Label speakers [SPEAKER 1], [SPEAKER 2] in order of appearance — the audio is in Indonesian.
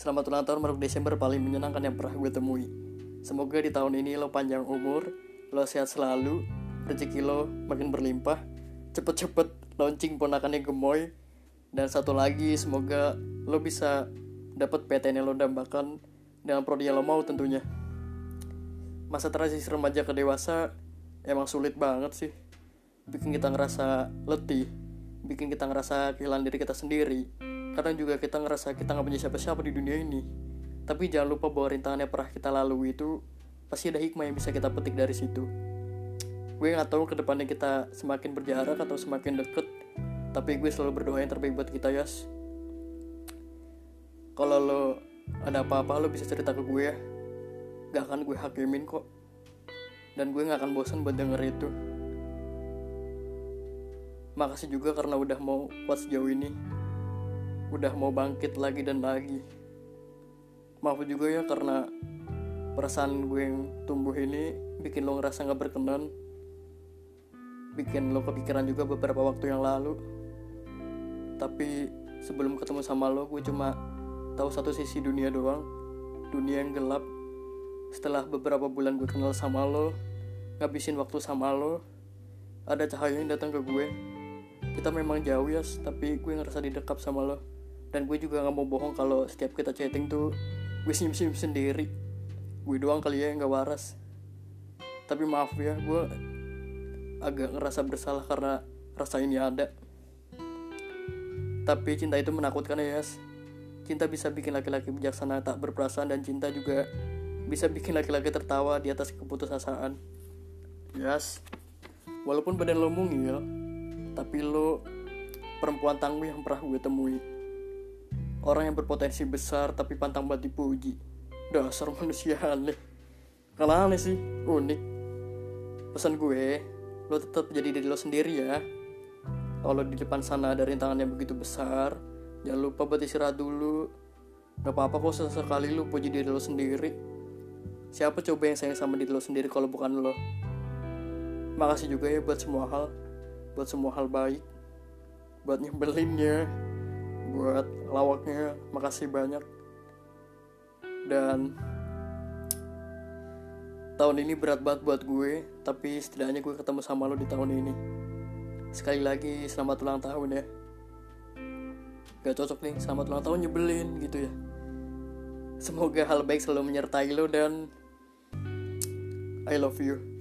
[SPEAKER 1] Selamat ulang tahun Maruk Desember paling menyenangkan yang pernah gue temui. Semoga di tahun ini lo panjang umur, lo sehat selalu, rezeki lo makin berlimpah, cepet-cepet launching ponakannya gemoy, dan satu lagi semoga lo bisa dapat PTN yang lo dambakan dengan prodi yang lo mau tentunya. Masa transisi remaja ke dewasa emang sulit banget sih. Bikin kita ngerasa letih, bikin kita ngerasa kehilangan diri kita sendiri, kadang juga kita ngerasa kita nggak punya siapa-siapa di dunia ini. Tapi jangan lupa bahwa rintangan yang pernah kita lalui itu pasti ada hikmah yang bisa kita petik dari situ. Gue nggak tahu ke depannya kita semakin berjarak atau semakin deket tapi gue selalu berdoa yang terbaik buat kita Yas. Kalau lo ada apa-apa lo bisa cerita ke gue ya. Gak akan gue hakimin kok. Dan gue gak akan bosan buat denger itu. Makasih juga karena udah mau kuat sejauh ini udah mau bangkit lagi dan lagi. Maaf juga ya karena perasaan gue yang tumbuh ini bikin lo ngerasa gak berkenan. Bikin lo kepikiran juga beberapa waktu yang lalu. Tapi sebelum ketemu sama lo gue cuma tahu satu sisi dunia doang. Dunia yang gelap. Setelah beberapa bulan gue kenal sama lo ngabisin waktu sama lo ada cahaya yang datang ke gue. Kita memang jauh ya tapi gue ngerasa didekap sama lo dan gue juga nggak mau bohong kalau setiap kita chatting tuh gue senyum senyum sendiri. Gue doang kali ya yang gak waras. Tapi maaf ya gue agak ngerasa bersalah karena rasa ini ada. Tapi cinta itu menakutkan ya yes. cinta bisa bikin laki-laki bijaksana tak berperasaan dan cinta juga bisa bikin laki-laki tertawa di atas keputusasaan. Yes walaupun badan lo mungil tapi lo perempuan tangguh yang pernah gue temui orang yang berpotensi besar tapi pantang buat dipuji. Dasar manusia aneh. Kalau aneh sih unik. Pesan gue lo tetap jadi diri lo sendiri ya. Kalau di depan sana ada rintangan yang begitu besar jangan lupa buat istirahat dulu. Gak apa-apa kok sesekali lo puji diri lo sendiri. Siapa coba yang sayang sama diri lo sendiri kalau bukan lo? Makasih juga ya buat semua hal. Buat semua hal baik. Buat nyebelinnya buat lawaknya. Makasih banyak. Dan tahun ini berat banget buat gue tapi setidaknya gue ketemu sama lo di tahun ini. Sekali lagi selamat ulang tahun ya. Gak cocok nih selamat ulang tahun nyebelin gitu ya. Semoga hal baik selalu menyertai lo dan I love you